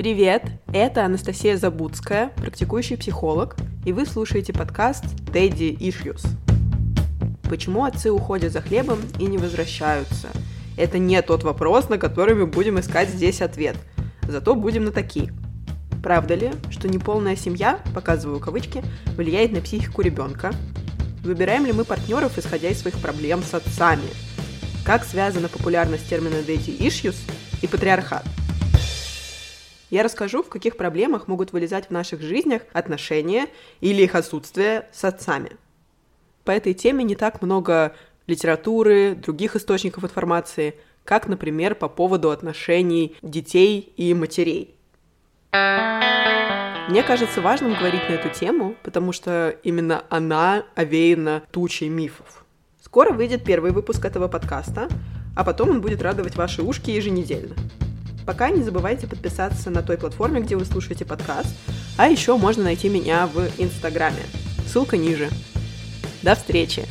Привет, это Анастасия Забудская, практикующий психолог, и вы слушаете подкаст Daddy Issues. Почему отцы уходят за хлебом и не возвращаются? Это не тот вопрос, на который мы будем искать здесь ответ. Зато будем на такие. Правда ли, что неполная семья, показываю кавычки, влияет на психику ребенка? Выбираем ли мы партнеров, исходя из своих проблем с отцами? Как связана популярность термина «daddy issues» и патриархат? Я расскажу, в каких проблемах могут вылезать в наших жизнях отношения или их отсутствие с отцами. По этой теме не так много литературы, других источников информации, как, например, по поводу отношений детей и матерей. Мне кажется важным говорить на эту тему, потому что именно она овеяна тучей мифов. Скоро выйдет первый выпуск этого подкаста, а потом он будет радовать ваши ушки еженедельно. Пока не забывайте подписаться на той платформе, где вы слушаете подкаст, а еще можно найти меня в Инстаграме. Ссылка ниже. До встречи!